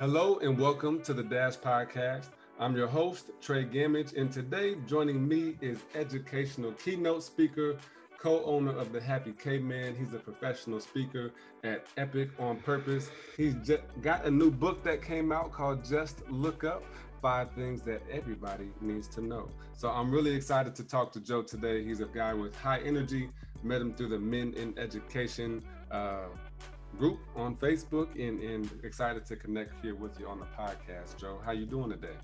Hello and welcome to the Dash Podcast. I'm your host, Trey Gamage, and today joining me is educational keynote speaker, co-owner of the Happy Caveman. He's a professional speaker at Epic on Purpose. He's got a new book that came out called Just Look Up, five things that everybody needs to know. So I'm really excited to talk to Joe today. He's a guy with high energy. Met him through the Men in Education uh, group on Facebook and, and excited to connect here with you on the podcast. Joe, how you doing today?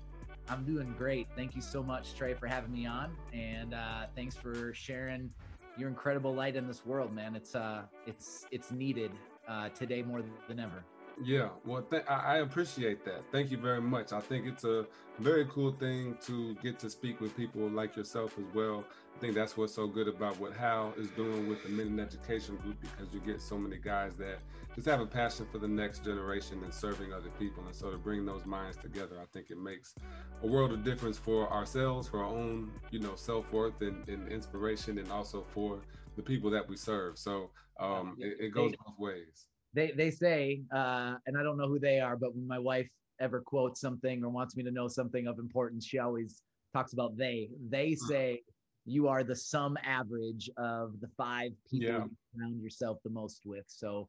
I'm doing great. Thank you so much, Trey, for having me on, and uh, thanks for sharing your incredible light in this world, man. It's uh, it's it's needed uh, today more than ever. Yeah, well, th- I appreciate that. Thank you very much. I think it's a very cool thing to get to speak with people like yourself as well. I think that's what's so good about what Hal is doing with the Men in Education Group because you get so many guys that just have a passion for the next generation and serving other people. And so to bring those minds together, I think it makes a world of difference for ourselves, for our own, you know, self worth and, and, inspiration, and also for the people that we serve. So um, it, it goes both ways they they say, uh, and I don't know who they are, but when my wife ever quotes something or wants me to know something of importance, she always talks about they. They hmm. say you are the sum average of the five people yeah. you surround yourself the most with. So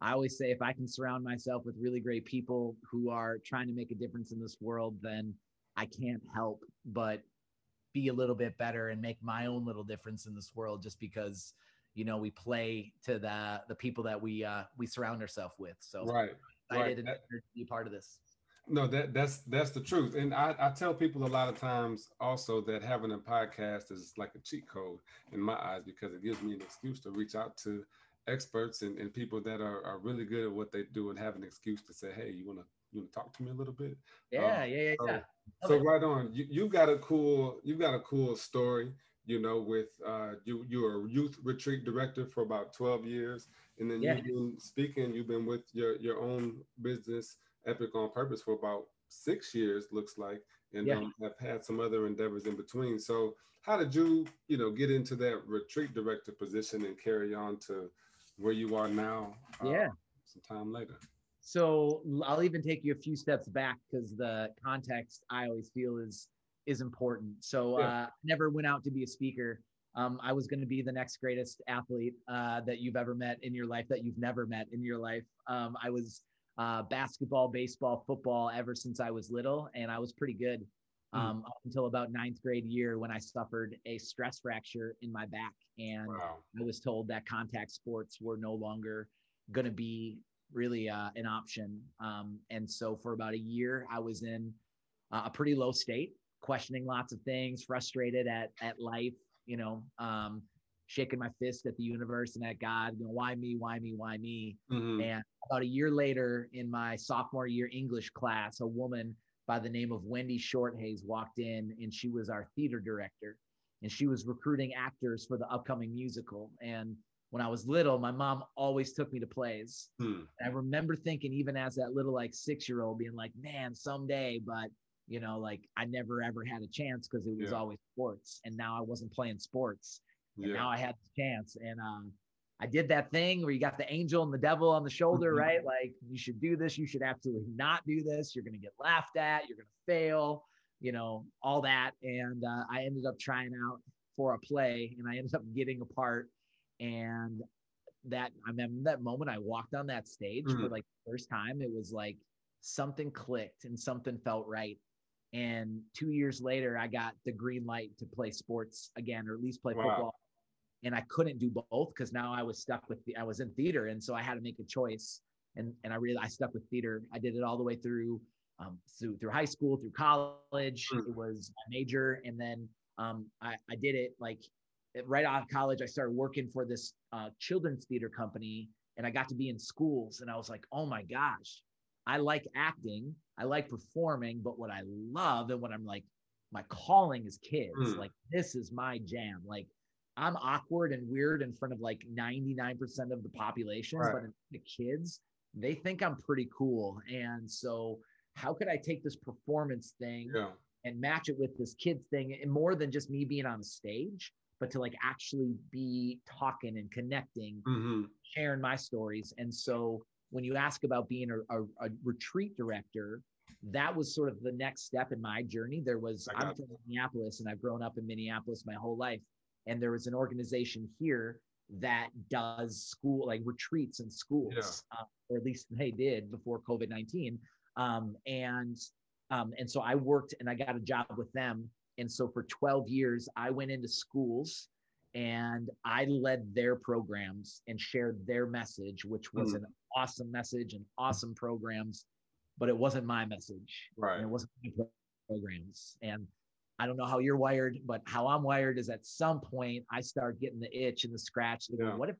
I always say if I can surround myself with really great people who are trying to make a difference in this world, then I can't help but be a little bit better and make my own little difference in this world just because you know we play to the the people that we uh we surround ourselves with so right excited right. to be part of this no that that's that's the truth and I, I tell people a lot of times also that having a podcast is like a cheat code in my eyes because it gives me an excuse to reach out to experts and, and people that are, are really good at what they do and have an excuse to say hey you want to you want to talk to me a little bit yeah um, yeah yeah, so, yeah. so right on you, you got a cool you've got a cool story you know, with uh, you you were a youth retreat director for about 12 years, and then yeah. you've been speaking. You've been with your your own business, Epic on Purpose, for about six years, looks like, and yeah. um, have had some other endeavors in between. So, how did you, you know, get into that retreat director position and carry on to where you are now? Uh, yeah, some time later. So I'll even take you a few steps back because the context I always feel is is important. So yeah. uh, never went out to be a speaker. Um, I was going to be the next greatest athlete uh, that you've ever met in your life, that you've never met in your life. Um, I was uh, basketball, baseball, football ever since I was little, and I was pretty good hmm. um, mm. up until about ninth grade year when I suffered a stress fracture in my back, and wow. I was told that contact sports were no longer going to be really uh, an option. Um, and so for about a year, I was in uh, a pretty low state questioning lots of things, frustrated at at life, you know, um, shaking my fist at the universe and at God, you know, why me, why me, why me? Mm-hmm. And about a year later, in my sophomore year English class, a woman by the name of Wendy Shorthays walked in, and she was our theater director, and she was recruiting actors for the upcoming musical. And when I was little, my mom always took me to plays. Hmm. I remember thinking, even as that little like six year old, being like, man, someday, but you know like i never ever had a chance because it was yeah. always sports and now i wasn't playing sports and yeah. now i had the chance and um, i did that thing where you got the angel and the devil on the shoulder mm-hmm. right like you should do this you should absolutely not do this you're going to get laughed at you're going to fail you know all that and uh, i ended up trying out for a play and i ended up getting a part and that i remember that moment i walked on that stage mm-hmm. for like the first time it was like something clicked and something felt right and two years later, I got the green light to play sports again, or at least play wow. football. And I couldn't do both because now I was stuck with the, I was in theater. And so I had to make a choice. And, and I really, I stuck with theater. I did it all the way through, um, through, through high school, through college. Mm. It was a major. And then um, I, I did it like right out of college. I started working for this uh, children's theater company and I got to be in schools. And I was like, oh my gosh, I like acting, I like performing, but what I love and what I'm like, my calling is kids. Mm. Like this is my jam. Like I'm awkward and weird in front of like 99% of the population, right. but the kids, they think I'm pretty cool. And so how could I take this performance thing yeah. and match it with this kids thing and more than just me being on the stage, but to like actually be talking and connecting, mm-hmm. sharing my stories. And so when you ask about being a, a, a retreat director, that was sort of the next step in my journey. There was, I'm from Minneapolis and I've grown up in Minneapolis my whole life. And there was an organization here that does school, like retreats in schools, yeah. uh, or at least they did before COVID 19. Um, and um, and so I worked and I got a job with them. And so for 12 years, I went into schools and I led their programs and shared their message, which was mm. an awesome message and awesome programs but it wasn't my message. Right. it wasn't my programs. And I don't know how you're wired, but how I'm wired is at some point I start getting the itch and the scratch. Yeah. go, what if,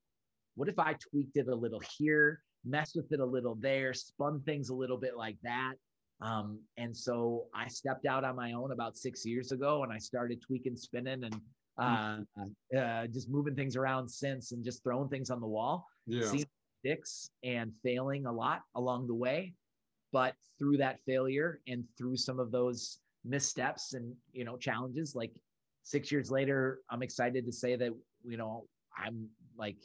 what if I tweaked it a little here, messed with it a little there, spun things a little bit like that? Um, and so I stepped out on my own about six years ago, and I started tweaking, spinning, and uh, uh, just moving things around since, and just throwing things on the wall, yeah. seeing sticks, and failing a lot along the way but through that failure and through some of those missteps and you know challenges like six years later i'm excited to say that you know i'm like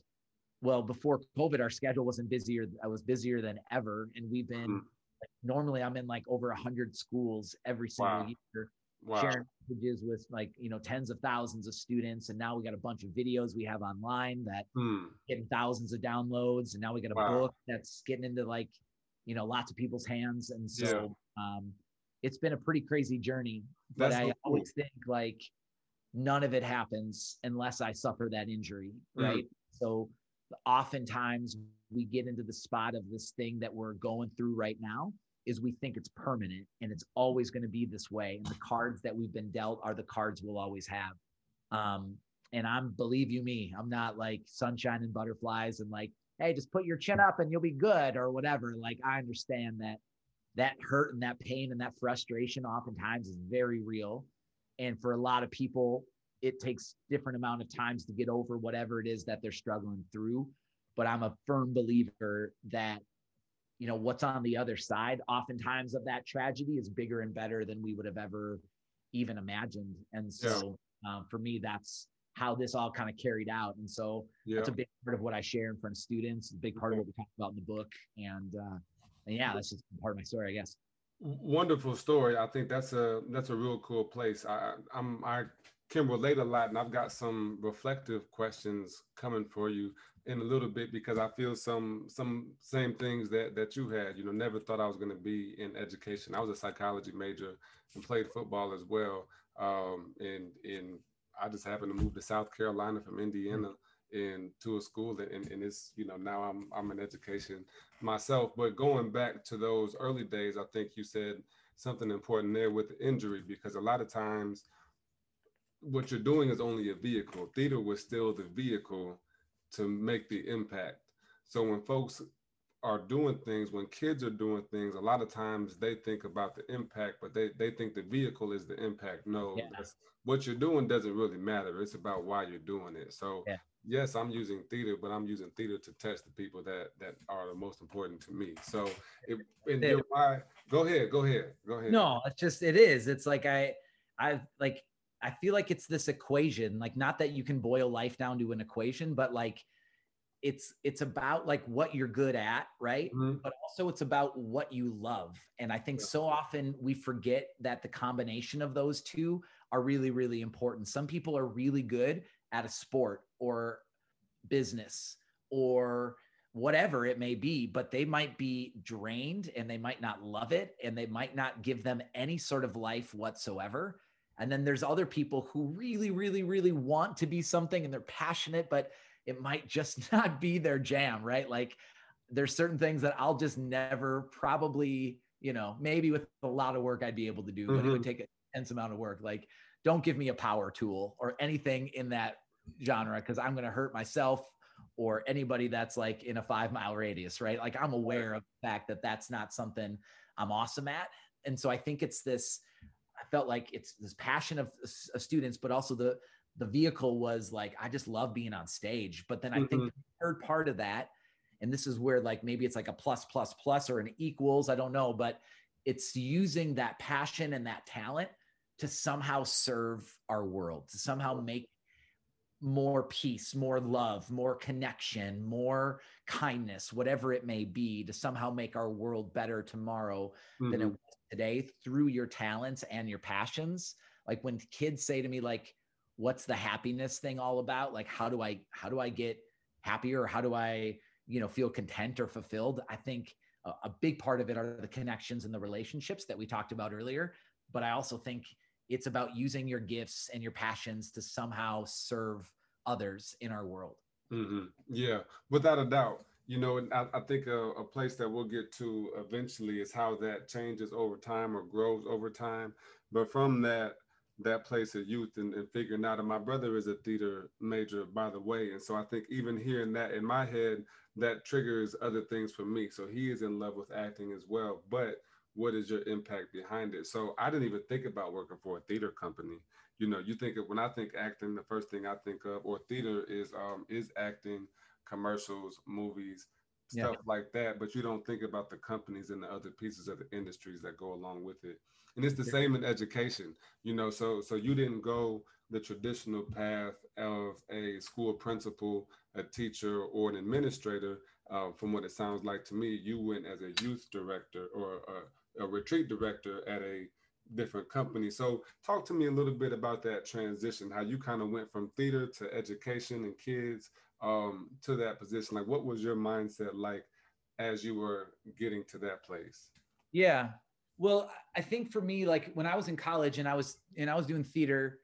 well before covid our schedule wasn't busier i was busier than ever and we've been mm-hmm. like, normally i'm in like over 100 schools every single wow. year wow. sharing messages with like you know tens of thousands of students and now we got a bunch of videos we have online that mm. getting thousands of downloads and now we got a wow. book that's getting into like you know lots of people's hands and so yeah. um it's been a pretty crazy journey but That's i cool. always think like none of it happens unless i suffer that injury mm-hmm. right mm-hmm. so oftentimes we get into the spot of this thing that we're going through right now is we think it's permanent and it's always going to be this way and the cards that we've been dealt are the cards we'll always have um and i'm believe you me i'm not like sunshine and butterflies and like hey, just put your chin up and you'll be good or whatever. Like I understand that that hurt and that pain and that frustration oftentimes is very real. And for a lot of people, it takes different amount of times to get over whatever it is that they're struggling through. But I'm a firm believer that, you know, what's on the other side, oftentimes of that tragedy is bigger and better than we would have ever even imagined. And so yeah. um, for me, that's how this all kind of carried out. And so yeah. that's a big part of what I share in front of students, a big part of what we talk about in the book. And, uh, and yeah, that's just part of my story, I guess. Wonderful story. I think that's a that's a real cool place. I I'm I can relate a lot, and I've got some reflective questions coming for you in a little bit because I feel some some same things that that you had. You know, never thought I was going to be in education. I was a psychology major and played football as well. Um, and in I just happened to move to South Carolina from Indiana into a school and, and it's you know now I'm I'm in education myself. But going back to those early days, I think you said something important there with the injury because a lot of times what you're doing is only a vehicle. Theater was still the vehicle to make the impact. So when folks are doing things, when kids are doing things, a lot of times they think about the impact, but they, they think the vehicle is the impact. No, yeah. what you're doing doesn't really matter. It's about why you're doing it. So yeah. Yes, I'm using theater, but I'm using theater to touch the people that that are the most important to me. So if and your why, go ahead, go ahead, go ahead. No, it's just it is. It's like I I like I feel like it's this equation, like not that you can boil life down to an equation, but like it's it's about like what you're good at right mm-hmm. but also it's about what you love and i think yeah. so often we forget that the combination of those two are really really important some people are really good at a sport or business or whatever it may be but they might be drained and they might not love it and they might not give them any sort of life whatsoever and then there's other people who really really really want to be something and they're passionate but it might just not be their jam, right? Like there's certain things that I'll just never probably, you know, maybe with a lot of work I'd be able to do, mm-hmm. but it would mm-hmm. take an intense amount of work. Like, don't give me a power tool or anything in that genre because I'm going to hurt myself or anybody that's like in a five mile radius, right? Like, I'm aware of the fact that that's not something I'm awesome at. And so I think it's this, I felt like it's this passion of, of students, but also the the vehicle was like i just love being on stage but then i mm-hmm. think the third part of that and this is where like maybe it's like a plus plus plus or an equals i don't know but it's using that passion and that talent to somehow serve our world to somehow make more peace, more love, more connection, more kindness, whatever it may be, to somehow make our world better tomorrow mm-hmm. than it mm-hmm. was today through your talents and your passions. Like when kids say to me, like, what's the happiness thing all about? Like, how do I how do I get happier? How do I, you know, feel content or fulfilled? I think a, a big part of it are the connections and the relationships that we talked about earlier. But I also think it's about using your gifts and your passions to somehow serve others in our world. Mm-hmm. Yeah, without a doubt. You know, I, I think a, a, place that we'll get to eventually is how that changes over time or grows over time. But from that that place of youth and, and figuring out, and my brother is a theater major, by the way, and so I think even hearing that in my head, that triggers other things for me. So he is in love with acting as well. But what is your impact behind it? So I didn't even think about working for a theater company. You know, you think of when I think acting, the first thing I think of or theater is um is acting, commercials, movies, stuff yeah. like that. But you don't think about the companies and the other pieces of the industries that go along with it. And it's the yeah. same in education, you know. So so you didn't go the traditional path of a school principal, a teacher, or an administrator. Uh, from what it sounds like to me, you went as a youth director or a a retreat director at a different company. So talk to me a little bit about that transition, how you kind of went from theater to education and kids um, to that position. Like what was your mindset like as you were getting to that place? Yeah. Well, I think for me, like when I was in college and I was and I was doing theater,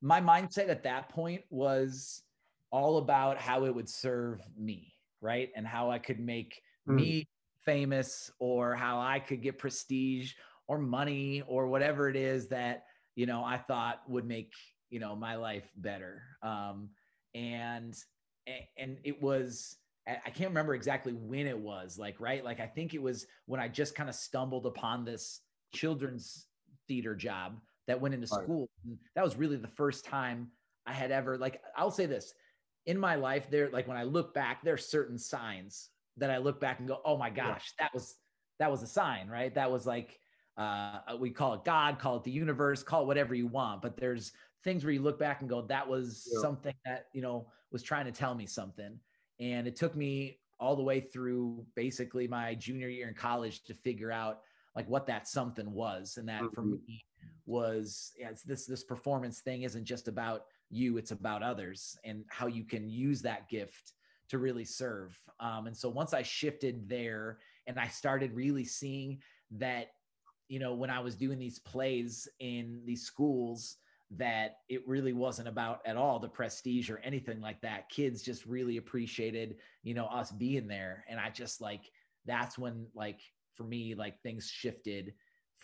my mindset at that point was all about how it would serve me, right? And how I could make mm. me famous or how I could get prestige or money or whatever it is that, you know, I thought would make, you know, my life better. Um, and, and it was, I can't remember exactly when it was like, right. Like, I think it was when I just kind of stumbled upon this children's theater job that went into right. school. And that was really the first time I had ever, like, I'll say this in my life there, like when I look back, there are certain signs that I look back and go, oh my gosh, yeah. that was that was a sign, right? That was like uh, we call it God, call it the universe, call it whatever you want. But there's things where you look back and go, that was yeah. something that you know was trying to tell me something. And it took me all the way through basically my junior year in college to figure out like what that something was. And that mm-hmm. for me was yeah, it's this this performance thing isn't just about you, it's about others and how you can use that gift to really serve. Um, and so once I shifted there and I started really seeing that, you know, when I was doing these plays in these schools, that it really wasn't about at all the prestige or anything like that. Kids just really appreciated, you know, us being there. And I just like, that's when like for me, like things shifted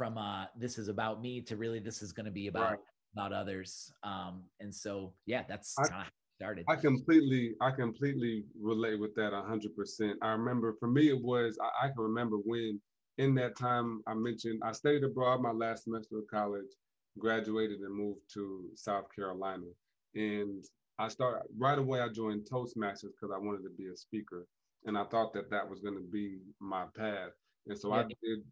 from uh this is about me to really this is going to be about right. about others um and so yeah that's I, started. I completely, I completely relate with that hundred percent. I remember for me it was I, I, can remember when in that time I mentioned I studied abroad my last semester of college, graduated and moved to South Carolina, and I started right away. I joined Toastmasters because I wanted to be a speaker, and I thought that that was going to be my path. And so yeah. I did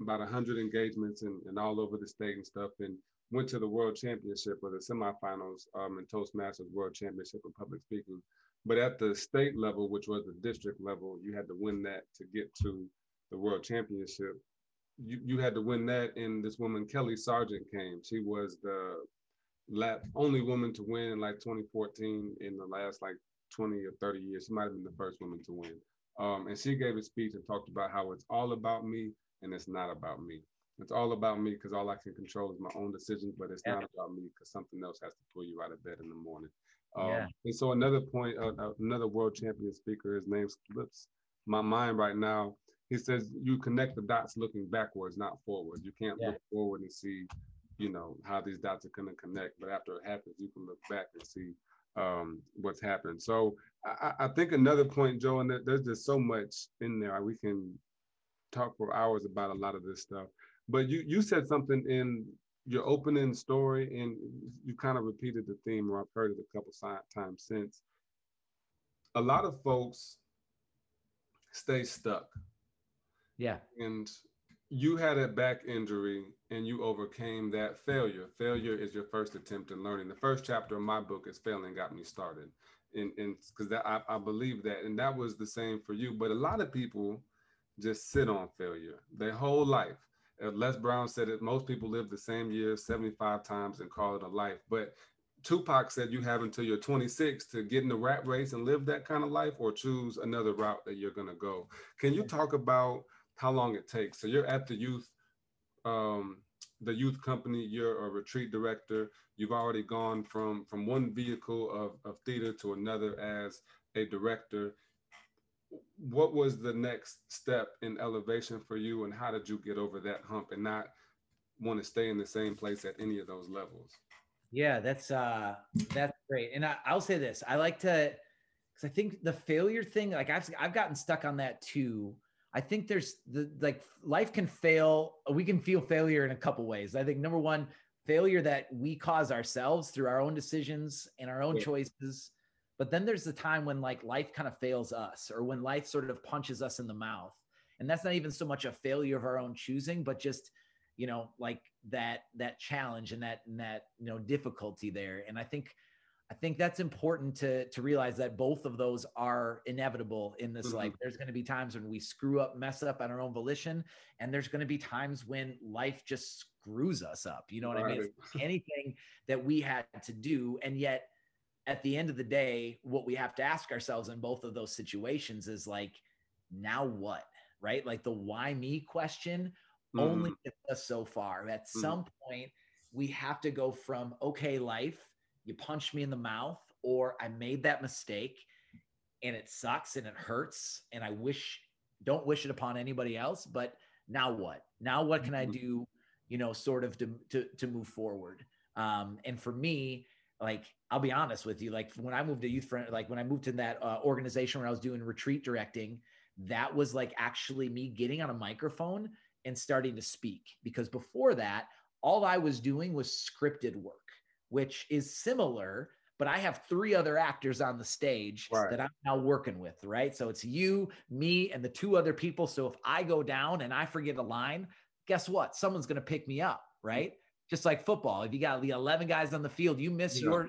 about 100 engagements and, and all over the state and stuff. And went to the World Championship or the semifinals um, in Toastmasters World Championship of Public Speaking. But at the state level, which was the district level, you had to win that to get to the World Championship. You, you had to win that, and this woman, Kelly Sargent, came. She was the last, only woman to win in like 2014 in the last like 20 or 30 years. She might have been the first woman to win. Um, and she gave a speech and talked about how it's all about me and it's not about me. It's all about me because all I can control is my own decisions, but it's yeah. not about me because something else has to pull you out of bed in the morning. Um, yeah. And so another point, uh, uh, another world champion speaker, his name slips my mind right now. He says you connect the dots looking backwards, not forward. You can't yeah. look forward and see, you know, how these dots are going to connect. But after it happens, you can look back and see um, what's happened. So I, I, think another point, Joe, and there's just so much in there. We can talk for hours about a lot of this stuff. But you you said something in your opening story, and you kind of repeated the theme, or I've heard it a couple times since. A lot of folks stay stuck. Yeah. And you had a back injury and you overcame that failure. Failure is your first attempt in learning. The first chapter of my book is failing got me started. And because that I, I believe that. And that was the same for you. But a lot of people just sit on failure their whole life. As Les Brown said it, most people live the same year 75 times and call it a life. But Tupac said you have until you're 26 to get in the rat race and live that kind of life or choose another route that you're going to go. Can you talk about how long it takes? So you're at the youth, um, the youth company, you're a retreat director. You've already gone from, from one vehicle of, of theater to another as a director. What was the next step in elevation for you and how did you get over that hump and not want to stay in the same place at any of those levels? Yeah, that's uh that's great. And I, I'll say this. I like to because I think the failure thing, like I've I've gotten stuck on that too. I think there's the like life can fail. We can feel failure in a couple ways. I think number one, failure that we cause ourselves through our own decisions and our own yeah. choices. But then there's the time when like life kind of fails us or when life sort of punches us in the mouth. And that's not even so much a failure of our own choosing, but just you know like that that challenge and that and that you know difficulty there and i think i think that's important to to realize that both of those are inevitable in this mm-hmm. life there's going to be times when we screw up mess up on our own volition and there's going to be times when life just screws us up you know what right. i mean it's anything that we had to do and yet at the end of the day what we have to ask ourselves in both of those situations is like now what right like the why me question mm. only gets us so far. At mm. some point, we have to go from, okay, life, you punched me in the mouth, or I made that mistake and it sucks and it hurts. And I wish, don't wish it upon anybody else. But now what? Now what can I mm-hmm. do, you know, sort of to, to, to move forward? Um, and for me, like I'll be honest with you, like when I moved to Youth Frontiers, like when I moved to that uh, organization where I was doing retreat directing, that was like actually me getting on a microphone and starting to speak because before that, all I was doing was scripted work, which is similar, but I have three other actors on the stage right. that I'm now working with, right? So it's you, me, and the two other people. So if I go down and I forget a line, guess what? Someone's going to pick me up, right? Just like football. If you got the 11 guys on the field, you miss yeah. your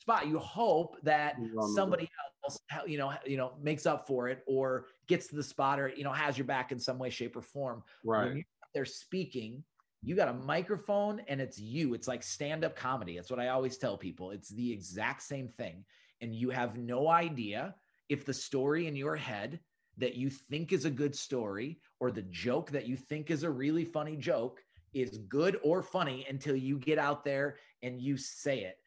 spot. You hope that somebody else, you know, you know, makes up for it or gets to the spot or you know has your back in some way, shape, or form. Right. When you're there speaking, you got a microphone and it's you. It's like stand-up comedy. That's what I always tell people. It's the exact same thing, and you have no idea if the story in your head that you think is a good story or the joke that you think is a really funny joke is good or funny until you get out there and you say it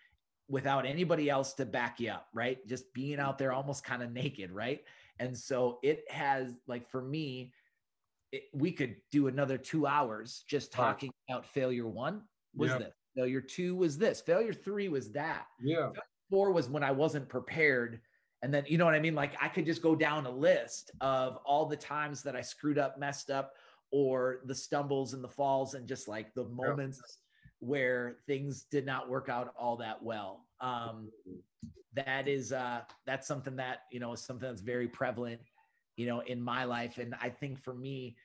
without anybody else to back you up, right? Just being out there almost kind of naked, right? And so it has, like, for me, it, we could do another two hours just talking about failure one was this, failure two was this, failure three was that. Yeah. Failure four was when I wasn't prepared. And then, you know what I mean? Like, I could just go down a list of all the times that I screwed up, messed up, or the stumbles and the falls, and just like the moments where things did not work out all that well. Um, that is uh, that's something that you know is something that's very prevalent, you know, in my life. And I think for me,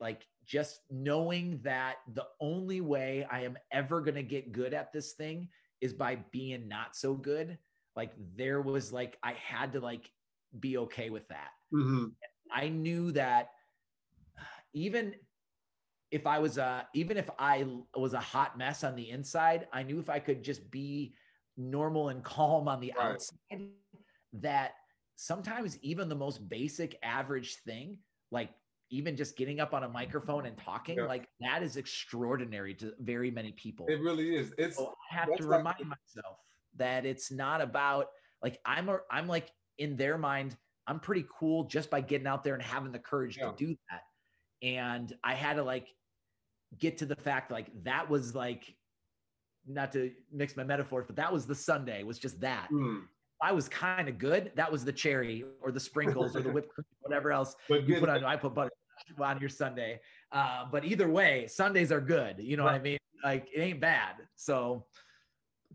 like just knowing that the only way I am ever going to get good at this thing is by being not so good. Like there was like I had to like be okay with that. Mm-hmm. I knew that even if I was a even if I was a hot mess on the inside, I knew if I could just be normal and calm on the right. outside, that sometimes even the most basic average thing, like even just getting up on a microphone and talking, yeah. like that is extraordinary to very many people. It really is. It's so I have to remind like- myself that it's not about like I'm a, I'm like in their mind, I'm pretty cool just by getting out there and having the courage yeah. to do that. And I had to like get to the fact like that was like not to mix my metaphors, but that was the sundae was just that. Mm. I was kind of good. That was the cherry or the sprinkles or the whipped cream, whatever else but you put on. I put butter on your sundae. Uh, but either way, sundaes are good. You know right. what I mean? Like it ain't bad. So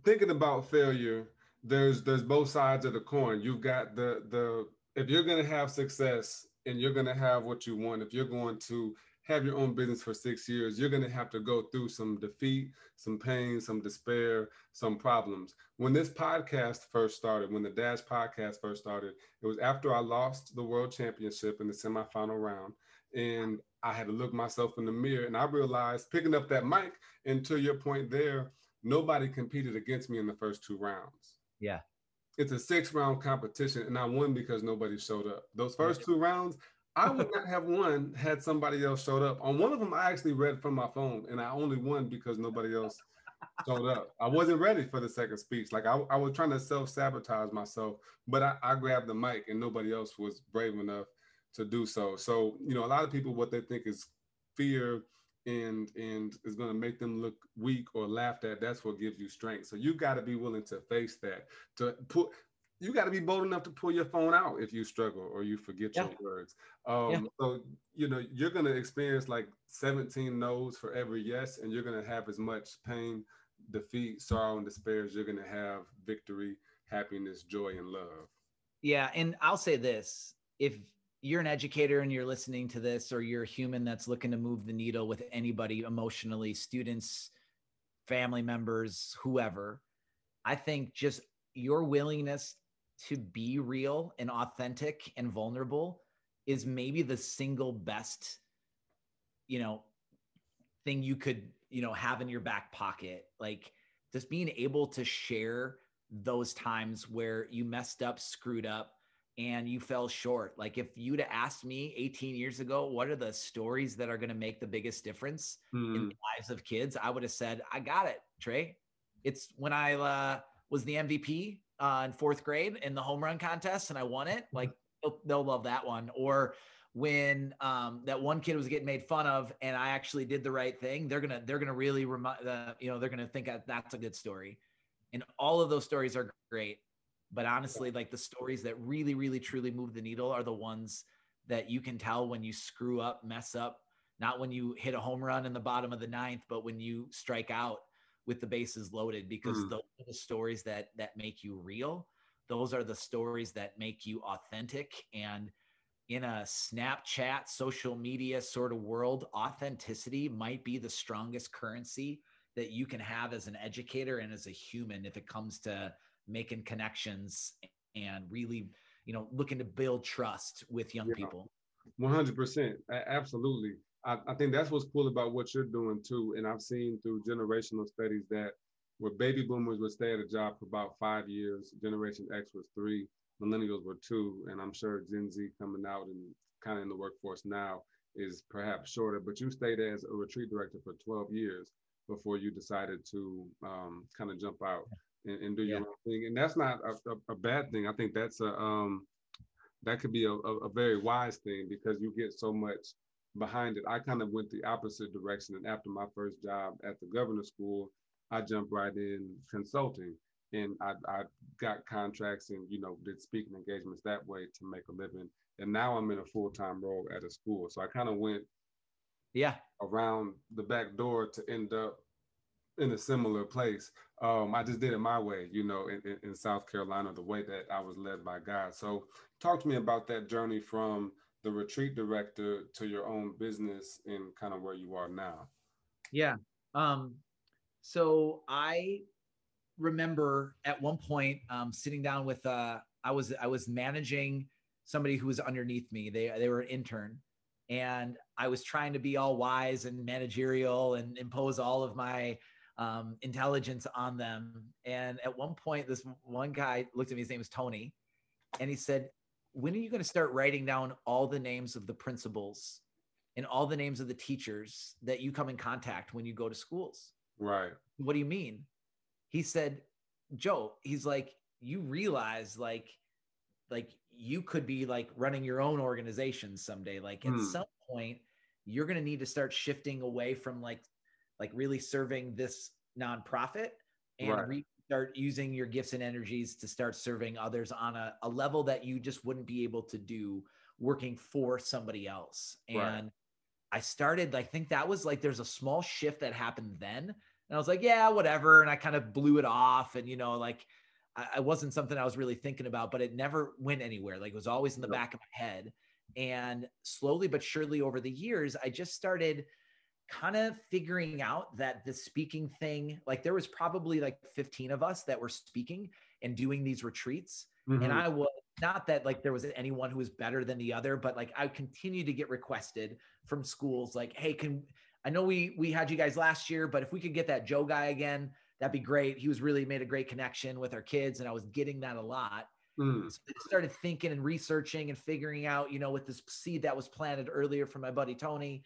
thinking about failure, there's there's both sides of the coin. You've got the the if you're gonna have success and you're gonna have what you want, if you're going to have your own business for six years, you're going to have to go through some defeat, some pain, some despair, some problems. When this podcast first started, when the Dash podcast first started, it was after I lost the world championship in the semifinal round. And I had to look myself in the mirror and I realized picking up that mic, and to your point there, nobody competed against me in the first two rounds. Yeah. It's a six round competition, and I won because nobody showed up. Those first two rounds, I would not have won had somebody else showed up. On one of them, I actually read from my phone, and I only won because nobody else showed up. I wasn't ready for the second speech. Like I, I was trying to self sabotage myself, but I, I grabbed the mic, and nobody else was brave enough to do so. So you know, a lot of people what they think is fear and and is going to make them look weak or laughed at that's what gives you strength so you got to be willing to face that to put you got to be bold enough to pull your phone out if you struggle or you forget yeah. your words. Um, yeah. So, you know, you're going to experience like 17 no's for every yes, and you're going to have as much pain, defeat, sorrow, and despair as you're going to have victory, happiness, joy, and love. Yeah. And I'll say this if you're an educator and you're listening to this, or you're a human that's looking to move the needle with anybody emotionally, students, family members, whoever, I think just your willingness to be real and authentic and vulnerable is maybe the single best you know thing you could you know have in your back pocket. Like just being able to share those times where you messed up screwed up and you fell short like if you'd have asked me 18 years ago what are the stories that are going to make the biggest difference mm. in the lives of kids i would have said i got it trey it's when i uh, was the mvp uh, in fourth grade in the home run contest and I won it. Like they'll, they'll love that one. Or when um, that one kid was getting made fun of and I actually did the right thing, they're gonna they're gonna really remind uh, you know they're gonna think that's a good story. And all of those stories are great, but honestly, like the stories that really really truly move the needle are the ones that you can tell when you screw up, mess up, not when you hit a home run in the bottom of the ninth, but when you strike out with the bases loaded because mm. those are the stories that that make you real those are the stories that make you authentic and in a snapchat social media sort of world authenticity might be the strongest currency that you can have as an educator and as a human if it comes to making connections and really you know looking to build trust with young yeah. people 100% absolutely I, I think that's what's cool about what you're doing too. And I've seen through generational studies that where baby boomers would stay at a job for about five years, Generation X was three, millennials were two, and I'm sure Gen Z coming out and kind of in the workforce now is perhaps shorter. But you stayed as a retreat director for 12 years before you decided to um, kind of jump out and, and do yeah. your own thing. And that's not a, a, a, bad thing. I think that's a um, that could be a, a, very wise thing because you get so much behind it. I kind of went the opposite direction. And after my first job at the governor's school, I jumped right in consulting and I, I got contracts and, you know, did speaking engagements that way to make a living. And now I'm in a full-time role at a school. So I kind of went yeah around the back door to end up in a similar place. Um, I just did it my way, you know, in, in, South Carolina, the way that I was led by God. So talk to me about that journey from the retreat director to your own business and kind of where you are now? Yeah. Um, so I remember at one point um, sitting down with uh, I was I was managing somebody who was underneath me. They they were an intern, and I was trying to be all wise and managerial and impose all of my um, intelligence on them. And at one point, this one guy looked at me. His name was Tony, and he said, when are you going to start writing down all the names of the principals and all the names of the teachers that you come in contact when you go to schools? Right. What do you mean? He said, Joe, he's like, you realize like, like you could be like running your own organization someday. Like at hmm. some point, you're going to need to start shifting away from like, like really serving this nonprofit and right. re- start using your gifts and energies to start serving others on a, a level that you just wouldn't be able to do working for somebody else. And right. I started, I think that was like there's a small shift that happened then. And I was like, yeah, whatever. And I kind of blew it off. And, you know, like I, I wasn't something I was really thinking about, but it never went anywhere. Like it was always in the back of my head. And slowly but surely over the years, I just started kind of figuring out that the speaking thing, like there was probably like 15 of us that were speaking and doing these retreats. Mm-hmm. And I was not that like there was anyone who was better than the other, but like I continued to get requested from schools like, hey, can I know we we had you guys last year, but if we could get that Joe guy again, that'd be great. He was really made a great connection with our kids, and I was getting that a lot. Mm. So I started thinking and researching and figuring out, you know, with this seed that was planted earlier from my buddy Tony,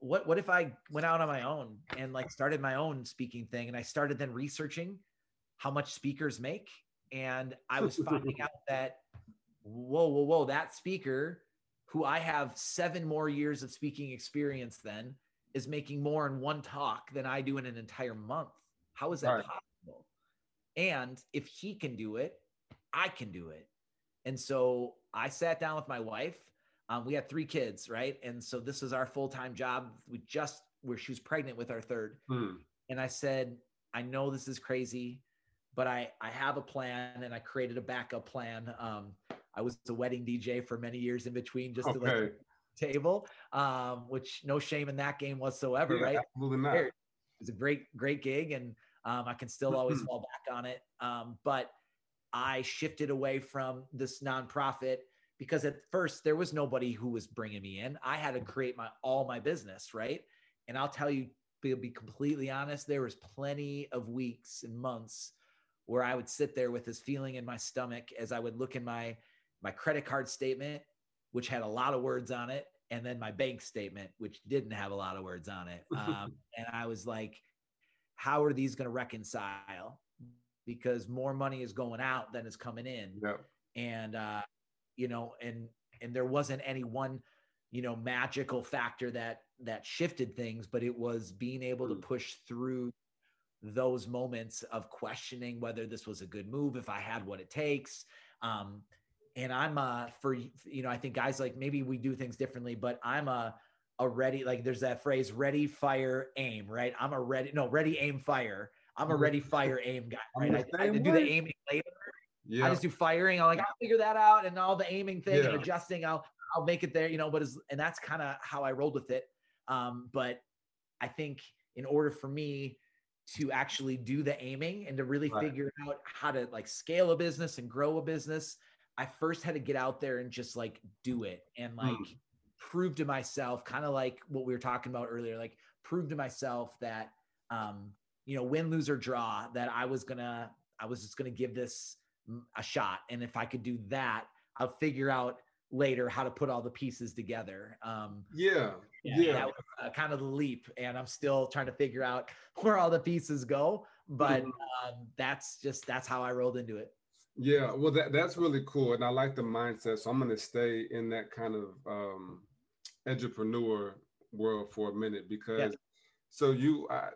what what if I went out on my own and like started my own speaking thing, and I started then researching how much speakers make, and I was finding out that whoa, whoa, whoa, that speaker who I have seven more years of speaking experience than is making more in one talk than I do in an entire month. How is that right. possible? And if he can do it, I can do it. And so I sat down with my wife. Um, we had three kids, right? And so this was our full time job. We just where she was pregnant with our third. Hmm. And I said, I know this is crazy, but I I have a plan, and I created a backup plan. Um, I was a wedding DJ for many years in between, just okay. to like table, um, which no shame in that game whatsoever, yeah, right? Absolutely not. It's a great, great gig, and um, I can still always fall back on it. Um, but I shifted away from this nonprofit because at first there was nobody who was bringing me in. I had to create my all my business, right? And I'll tell you, be, be completely honest, there was plenty of weeks and months where I would sit there with this feeling in my stomach as I would look in my my credit card statement, which had a lot of words on it, and then my bank statement, which didn't have a lot of words on it. Um, and I was like, how are these going to reconcile? Because more money is going out than is coming in. Yep. And, uh, you know, and, and there wasn't any one, you know, magical factor that, that shifted things, but it was being able to push through those moments of questioning whether this was a good move, if I had what it takes. Um, and I'm uh for you know I think guys like maybe we do things differently, but I'm a a ready like there's that phrase ready fire aim right. I'm a ready no ready aim fire. I'm a mm-hmm. ready fire aim guy right. I, I do the aiming later. Yeah. I just do firing. I'm like I'll figure that out and all the aiming thing yeah. and adjusting. I'll I'll make it there. You know, but is and that's kind of how I rolled with it. Um, but I think in order for me to actually do the aiming and to really right. figure out how to like scale a business and grow a business I first had to get out there and just like do it and like mm. prove to myself, kind of like what we were talking about earlier, like prove to myself that, um, you know, win, lose, or draw, that I was gonna, I was just gonna give this a shot. And if I could do that, I'll figure out later how to put all the pieces together. Um, yeah, yeah, yeah. that was uh, kind of the leap, and I'm still trying to figure out where all the pieces go. But mm. um, that's just that's how I rolled into it. Yeah, well, that that's really cool, and I like the mindset. So I'm going to stay in that kind of um, entrepreneur world for a minute because, yeah. so you I,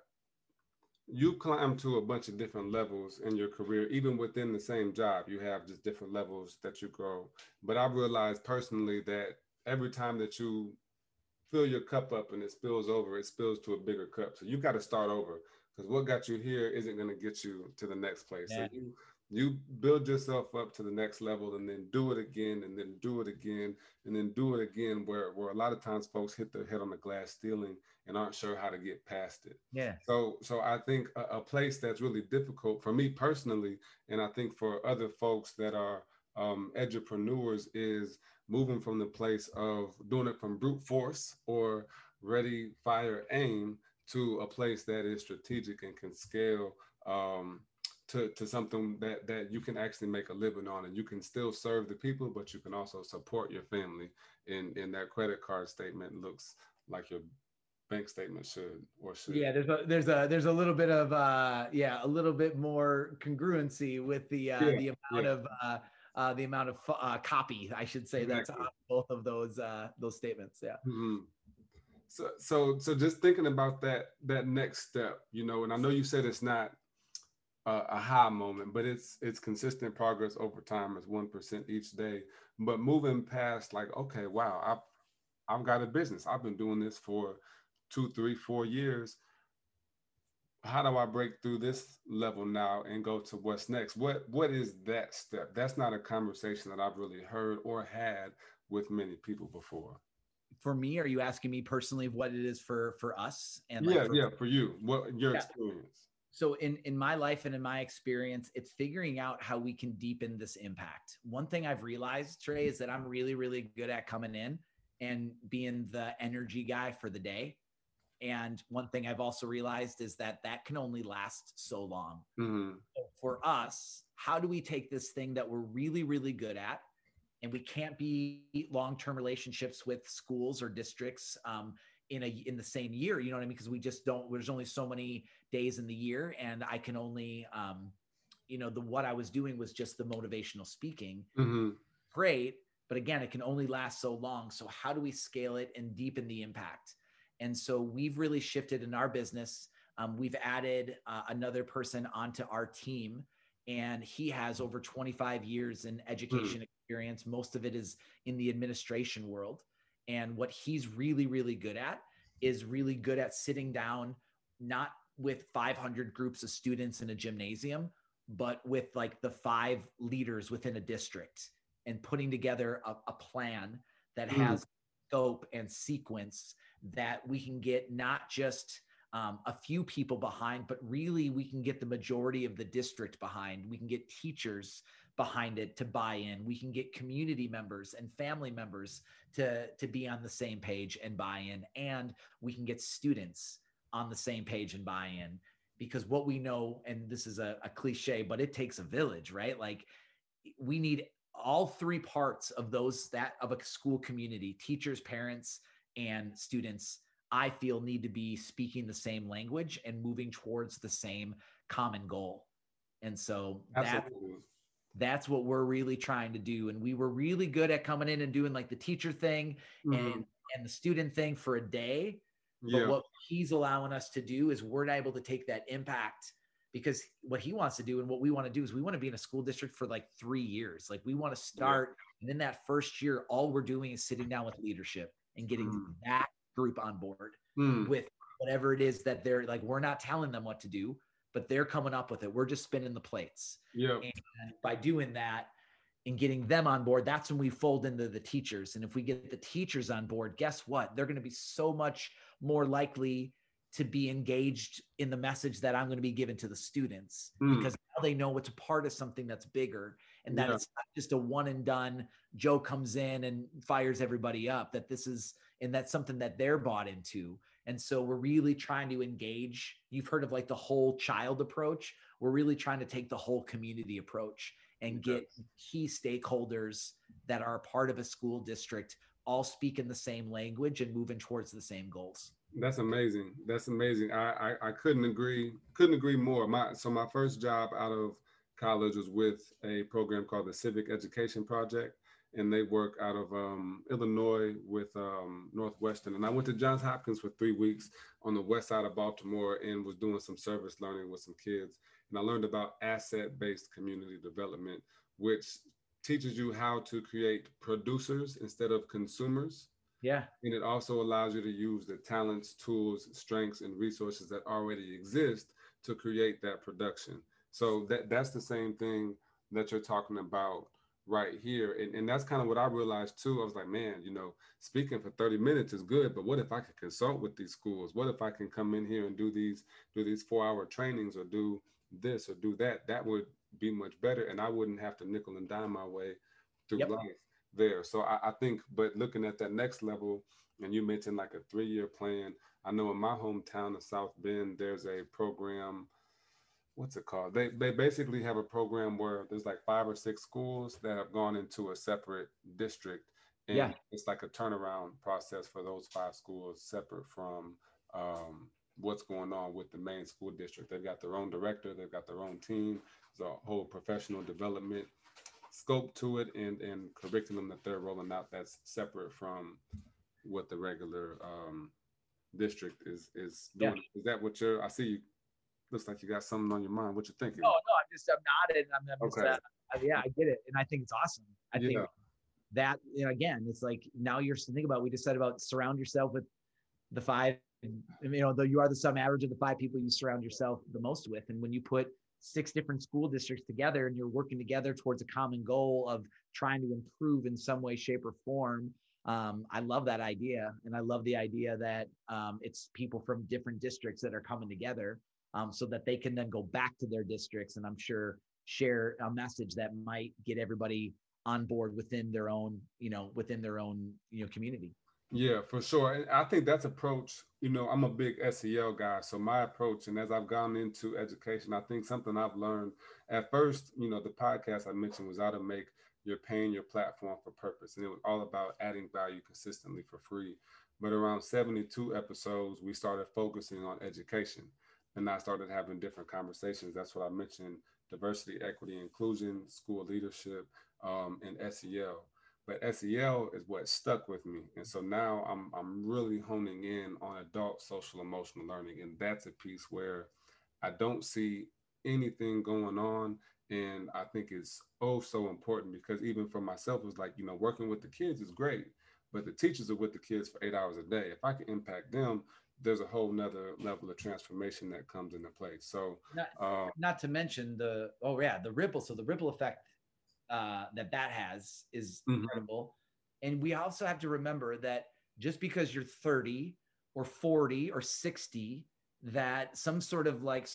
you climb to a bunch of different levels in your career, even within the same job. You have just different levels that you grow. But I realized personally that every time that you fill your cup up and it spills over, it spills to a bigger cup. So you got to start over because what got you here isn't going to get you to the next place. Yeah. So you you build yourself up to the next level and then do it again and then do it again and then do it again where, where a lot of times folks hit their head on the glass ceiling and aren't sure how to get past it. Yeah. So so i think a, a place that's really difficult for me personally and i think for other folks that are um, entrepreneurs is moving from the place of doing it from brute force or ready fire aim to a place that is strategic and can scale um, to, to something that that you can actually make a living on and you can still serve the people but you can also support your family in in that credit card statement looks like your bank statement should or should yeah there's a there's a there's a little bit of uh yeah a little bit more congruency with the uh yeah, the amount yeah. of uh uh, the amount of uh, copy, I should say, exactly. that's on both of those uh, those statements. Yeah. Mm-hmm. So, so, so, just thinking about that that next step, you know, and I know you said it's not a, a high moment, but it's it's consistent progress over time. It's one percent each day. But moving past, like, okay, wow, I've I've got a business. I've been doing this for two, three, four years. How do I break through this level now and go to what's next? What what is that step? That's not a conversation that I've really heard or had with many people before? For me, are you asking me personally what it is for for us? And yeah, like for, yeah, for you, what your yeah. experience? So in in my life and in my experience, it's figuring out how we can deepen this impact. One thing I've realized, Trey, is that I'm really really good at coming in and being the energy guy for the day. And one thing I've also realized is that that can only last so long. Mm-hmm. So for us, how do we take this thing that we're really, really good at? And we can't be long-term relationships with schools or districts um, in a in the same year. You know what I mean? Because we just don't. There's only so many days in the year, and I can only, um, you know, the what I was doing was just the motivational speaking. Mm-hmm. Great, but again, it can only last so long. So how do we scale it and deepen the impact? And so we've really shifted in our business. Um, we've added uh, another person onto our team, and he has over 25 years in education mm. experience. Most of it is in the administration world. And what he's really, really good at is really good at sitting down, not with 500 groups of students in a gymnasium, but with like the five leaders within a district and putting together a, a plan that mm. has scope and sequence that we can get not just um, a few people behind, but really we can get the majority of the district behind. We can get teachers behind it to buy in. We can get community members and family members to, to be on the same page and buy in. And we can get students on the same page and buy in. Because what we know, and this is a, a cliche, but it takes a village, right? Like we need all three parts of those that of a school community teachers parents and students i feel need to be speaking the same language and moving towards the same common goal and so that, that's what we're really trying to do and we were really good at coming in and doing like the teacher thing mm-hmm. and and the student thing for a day but yeah. what he's allowing us to do is we're able to take that impact because what he wants to do and what we want to do is we want to be in a school district for like three years. Like we want to start, yeah. and in that first year, all we're doing is sitting down with leadership and getting mm. that group on board mm. with whatever it is that they're like. We're not telling them what to do, but they're coming up with it. We're just spinning the plates. Yeah. And by doing that and getting them on board, that's when we fold into the teachers. And if we get the teachers on board, guess what? They're going to be so much more likely to be engaged in the message that I'm going to be given to the students mm. because now they know it's a part of something that's bigger and that yeah. it's not just a one and done Joe comes in and fires everybody up that this is and that's something that they're bought into and so we're really trying to engage you've heard of like the whole child approach we're really trying to take the whole community approach and get key stakeholders that are part of a school district all speak in the same language and moving towards the same goals that's amazing. That's amazing. I, I, I couldn't agree couldn't agree more. My so my first job out of college was with a program called the Civic Education Project, and they work out of um, Illinois with um, Northwestern. And I went to Johns Hopkins for three weeks on the west side of Baltimore and was doing some service learning with some kids. And I learned about asset-based community development, which teaches you how to create producers instead of consumers yeah. And it also allows you to use the talents, tools, strengths, and resources that already exist to create that production. So that that's the same thing that you're talking about right here. And, and that's kind of what I realized too. I was like, man, you know, speaking for 30 minutes is good, but what if I could consult with these schools? What if I can come in here and do these, do these four hour trainings or do this or do that? That would be much better. And I wouldn't have to nickel and dime my way through yep. life there. So I, I think, but looking at that next level, and you mentioned like a three year plan. I know in my hometown of South Bend, there's a program. What's it called? They they basically have a program where there's like five or six schools that have gone into a separate district, and yeah. it's like a turnaround process for those five schools, separate from um, what's going on with the main school district. They've got their own director, they've got their own team. There's a whole professional development scope to it and and curriculum that they're rolling out that's separate from what the regular um, district is is doing. Yeah. Is that what you're? I see. You, looks like you got something on your mind. What you thinking? No, no, I'm just I'm nodding. I'm, I'm okay. Just, uh, yeah, I get it, and I think it's awesome. I yeah. think that you know, again, it's like now you're thinking about. We just said about surround yourself with the five. You know, though you are the sum average of the five people you surround yourself the most with, and when you put six different school districts together and you're working together towards a common goal of trying to improve in some way, shape, or form. Um, I love that idea. And I love the idea that um, it's people from different districts that are coming together um, so that they can then go back to their districts and I'm sure share a message that might get everybody on board within their own, you know, within their own, you know, community. Yeah, for sure. And I think that's approach, you know, I'm a big SEL guy. So my approach, and as I've gone into education, I think something I've learned at first, you know, the podcast I mentioned was how to make your pain your platform for purpose. And it was all about adding value consistently for free. But around 72 episodes, we started focusing on education. And I started having different conversations. That's what I mentioned diversity, equity, inclusion, school leadership, um, and SEL but SEL is what stuck with me. And so now I'm I'm really honing in on adult social emotional learning. And that's a piece where I don't see anything going on. And I think it's oh so important because even for myself, it's like, you know, working with the kids is great, but the teachers are with the kids for eight hours a day. If I can impact them, there's a whole nother level of transformation that comes into play. So not, uh, not to mention the oh yeah, the ripple. So the ripple effect uh, that that has is mm-hmm. incredible. And we also have to remember that just because you're 30 or 40 or 60, that some sort of like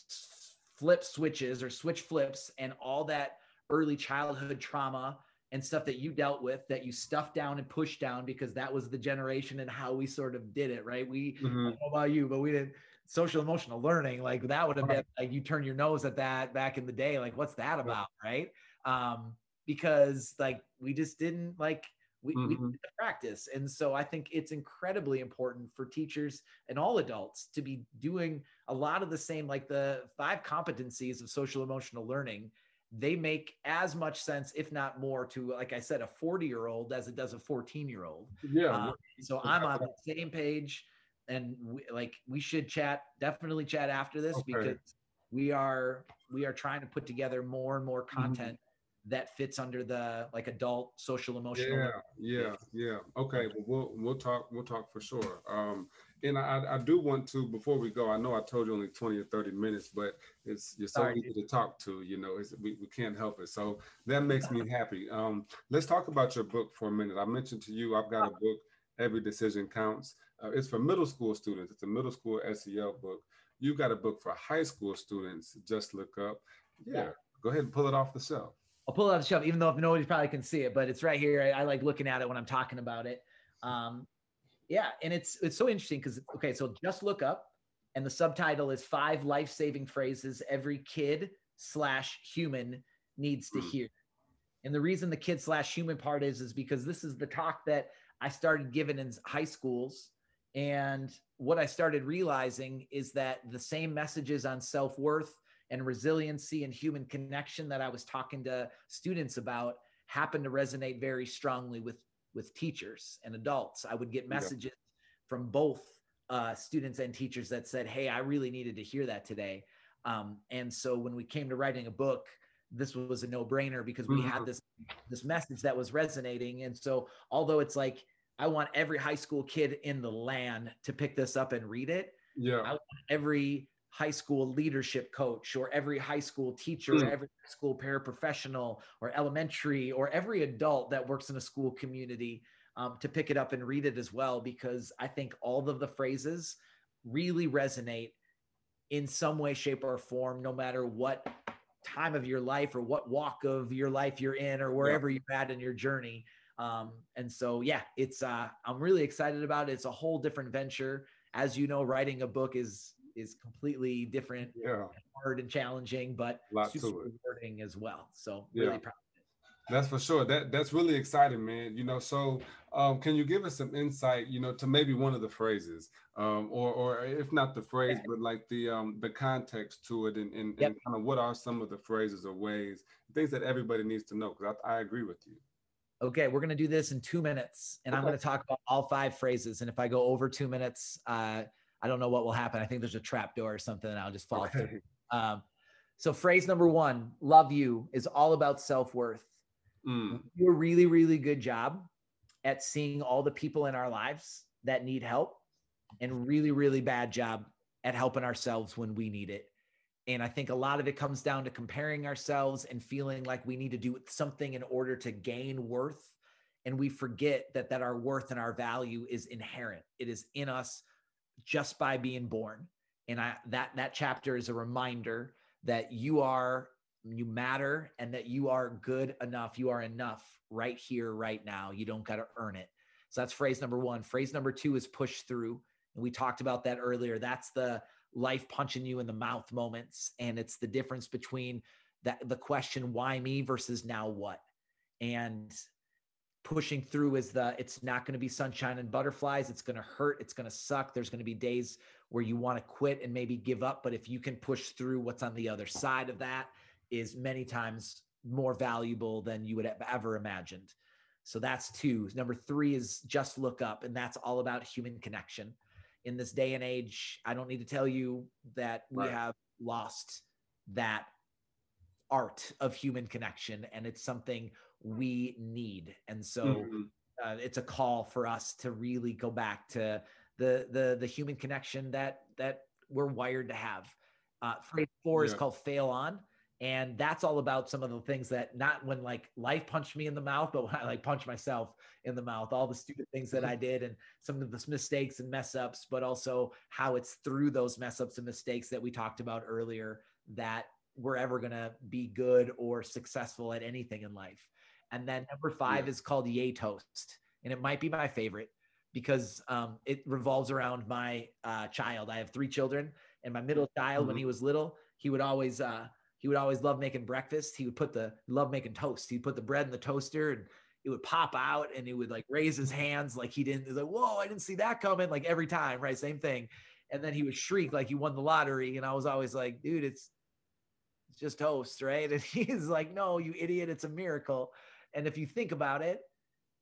flip switches or switch flips and all that early childhood trauma and stuff that you dealt with that you stuffed down and pushed down because that was the generation and how we sort of did it, right? We, mm-hmm. I don't know about you, but we didn't social emotional learning. Like that would have been like you turn your nose at that back in the day. Like, what's that about, right? Um, because like we just didn't like we, mm-hmm. we did practice and so i think it's incredibly important for teachers and all adults to be doing a lot of the same like the five competencies of social emotional learning they make as much sense if not more to like i said a 40 year old as it does a 14 year old yeah um, so i'm on the same page and we, like we should chat definitely chat after this okay. because we are we are trying to put together more and more mm-hmm. content mm-hmm that fits under the like adult social emotional. Yeah, yeah, yeah. Okay, well, we'll we'll talk we'll talk for sure. Um, and I, I do want to before we go. I know I told you only twenty or thirty minutes, but it's you're so Sorry. easy to talk to. You know, we we can't help it. So that makes me happy. Um, let's talk about your book for a minute. I mentioned to you I've got a book. Every decision counts. Uh, it's for middle school students. It's a middle school SEL book. You've got a book for high school students. Just look up. yeah. yeah. go ahead and pull it off the shelf. I'll pull it off the shelf, even though nobody probably can see it, but it's right here. I, I like looking at it when I'm talking about it. Um, yeah, and it's it's so interesting because okay, so just look up, and the subtitle is five life saving phrases every kid slash human needs to hmm. hear. And the reason the kid slash human part is is because this is the talk that I started giving in high schools. And what I started realizing is that the same messages on self worth and resiliency and human connection that I was talking to students about happened to resonate very strongly with with teachers and adults. I would get messages yeah. from both uh, students and teachers that said, "Hey, I really needed to hear that today." Um, and so when we came to writing a book, this was a no-brainer because we mm-hmm. had this this message that was resonating. And so although it's like I want every high school kid in the land to pick this up and read it, yeah, I want every high school leadership coach or every high school teacher mm. or every school paraprofessional or elementary or every adult that works in a school community um, to pick it up and read it as well because i think all of the phrases really resonate in some way shape or form no matter what time of your life or what walk of your life you're in or wherever yeah. you're at in your journey um, and so yeah it's uh, i'm really excited about it it's a whole different venture as you know writing a book is is completely different, yeah. hard and challenging, but super rewarding as well. So yeah. really proud. That's for sure. That that's really exciting, man. You know, so um, can you give us some insight, you know, to maybe one of the phrases, um, or or if not the phrase, but like the um, the context to it, and, and, yep. and kind of what are some of the phrases or ways, things that everybody needs to know? Because I, I agree with you. Okay, we're gonna do this in two minutes, and okay. I'm gonna talk about all five phrases. And if I go over two minutes, uh, I don't know what will happen. I think there's a trap door or something, and I'll just fall okay. through. Um, so phrase number one, love you, is all about self-worth. Mm. Do a really, really good job at seeing all the people in our lives that need help, and really, really bad job at helping ourselves when we need it. And I think a lot of it comes down to comparing ourselves and feeling like we need to do something in order to gain worth. And we forget that that our worth and our value is inherent. It is in us just by being born. And I that that chapter is a reminder that you are you matter and that you are good enough. You are enough right here, right now. You don't got to earn it. So that's phrase number one. Phrase number two is push through. And we talked about that earlier. That's the life punching you in the mouth moments. And it's the difference between that the question, why me versus now what? And pushing through is the it's not going to be sunshine and butterflies. It's going to hurt. It's going to suck. There's going to be days where you want to quit and maybe give up. But if you can push through what's on the other side of that, is many times more valuable than you would have ever imagined. So that's two. Number three is just look up, and that's all about human connection in this day and age, I don't need to tell you that we right. have lost that art of human connection and it's something we need. And so mm-hmm. uh, it's a call for us to really go back to the the the human connection that that we're wired to have. Uh, phrase four yeah. is called fail on and that's all about some of the things that not when like life punched me in the mouth but when i like punch myself in the mouth all the stupid things that mm-hmm. i did and some of the mistakes and mess ups but also how it's through those mess ups and mistakes that we talked about earlier that we're ever going to be good or successful at anything in life and then number five yeah. is called yay toast and it might be my favorite because um, it revolves around my uh, child i have three children and my middle child mm-hmm. when he was little he would always uh, he would always love making breakfast. He would put the love making toast. He'd put the bread in the toaster and it would pop out and he would like raise his hands like he didn't like, whoa, I didn't see that coming. Like every time, right? Same thing. And then he would shriek like he won the lottery. And I was always like, dude, it's it's just toast, right? And he's like, no, you idiot, it's a miracle. And if you think about it,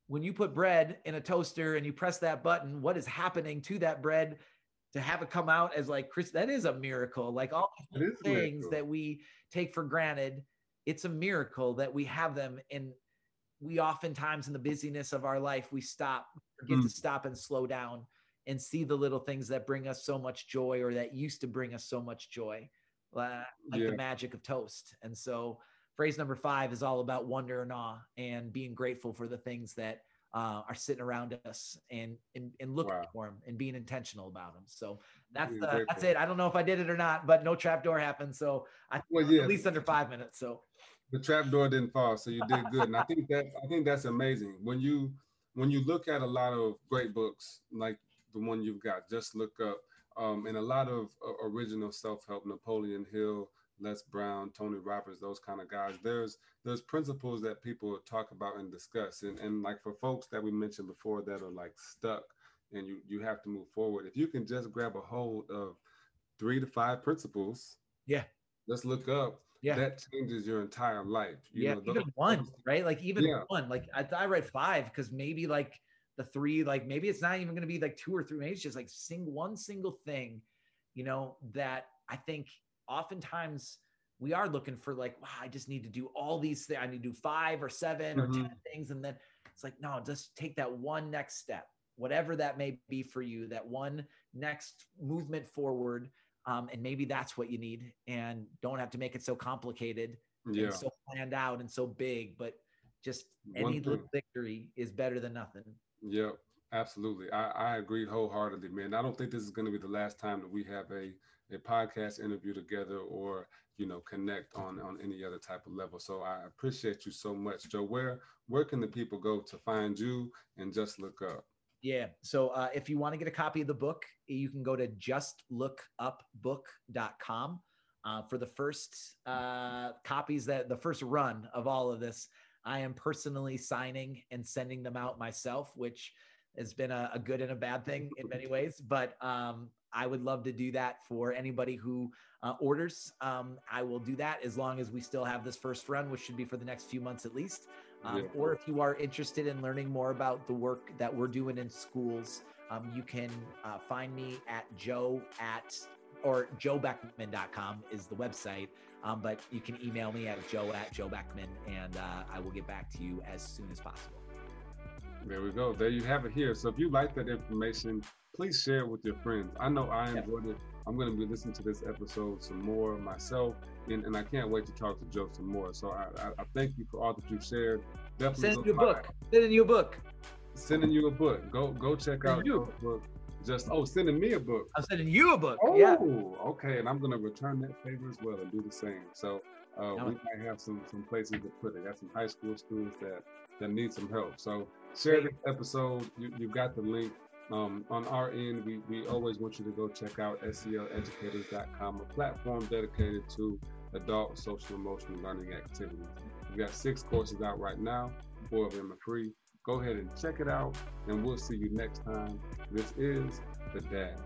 when you put bread in a toaster and you press that button, what is happening to that bread to have it come out as like Chris, that is a miracle. Like all things that we take for granted, it's a miracle that we have them. And we oftentimes in the busyness of our life, we stop, forget mm. to stop and slow down and see the little things that bring us so much joy or that used to bring us so much joy, like yeah. the magic of toast. And so phrase number five is all about wonder and awe and being grateful for the things that uh, are sitting around us and and, and looking wow. for them and being intentional about them. So that's the, that's it. I don't know if I did it or not, but no trap door happened. So I well, yeah. at least under five minutes. So the trap door didn't fall, so you did good. and I think that I think that's amazing when you when you look at a lot of great books like the one you've got, just look up, um, and a lot of uh, original self help, Napoleon Hill Les Brown, Tony Robbins, those kind of guys. There's there's principles that people talk about and discuss. And and like for folks that we mentioned before that are like stuck and you you have to move forward. If you can just grab a hold of three to five principles, yeah, let's look up. Yeah, that changes your entire life. You yeah, know, even one, right? Like even yeah. one. Like I, I read five because maybe like the three, like maybe it's not even going to be like two or three. Maybe it's just like sing one single thing, you know, that I think oftentimes we are looking for like, wow, I just need to do all these things. I need to do five or 7 mm-hmm. or 10 things. And then it's like, no, just take that one next step, whatever that may be for you, that one next movement forward. Um, and maybe that's what you need. And don't have to make it so complicated yeah. and so planned out and so big, but just any little victory is better than nothing. Yeah, absolutely. I, I agree wholeheartedly, man. I don't think this is going to be the last time that we have a a podcast interview together or you know connect on on any other type of level. So i appreciate you so much. Joe where where can the people go to find you and just look up? Yeah. So uh, if you want to get a copy of the book you can go to justlookupbook.com uh, for the first uh, copies that the first run of all of this. I am personally signing and sending them out myself which has been a, a good and a bad thing in many ways but um, I would love to do that for anybody who uh, orders. Um, I will do that as long as we still have this first run, which should be for the next few months at least. Um, yeah. Or if you are interested in learning more about the work that we're doing in schools, um, you can uh, find me at joe at or joebeckman.com is the website. Um, but you can email me at joe at joe beckman and uh, I will get back to you as soon as possible. There we go. There you have it here. So if you like that information, please share it with your friends. I know I enjoyed it. I'm going to be listening to this episode some more myself, and, and I can't wait to talk to Joe some more. So I, I, I thank you for all that you've shared. Definitely send you a book. Sending you a book. Sending you a book. Go go check out your book. Just oh, sending me a book. I'm sending you a book. Oh, yeah. okay. And I'm gonna return that favor as well and do the same. So uh, we might have some some places to put it. Got some high school students that that need some help. So share this episode. You, you've got the link. Um, on our end, we, we always want you to go check out SELeducators.com, a platform dedicated to adult social emotional learning activities. We've got six courses out right now, four of them are free. Go ahead and check it out, and we'll see you next time. This is The Dad.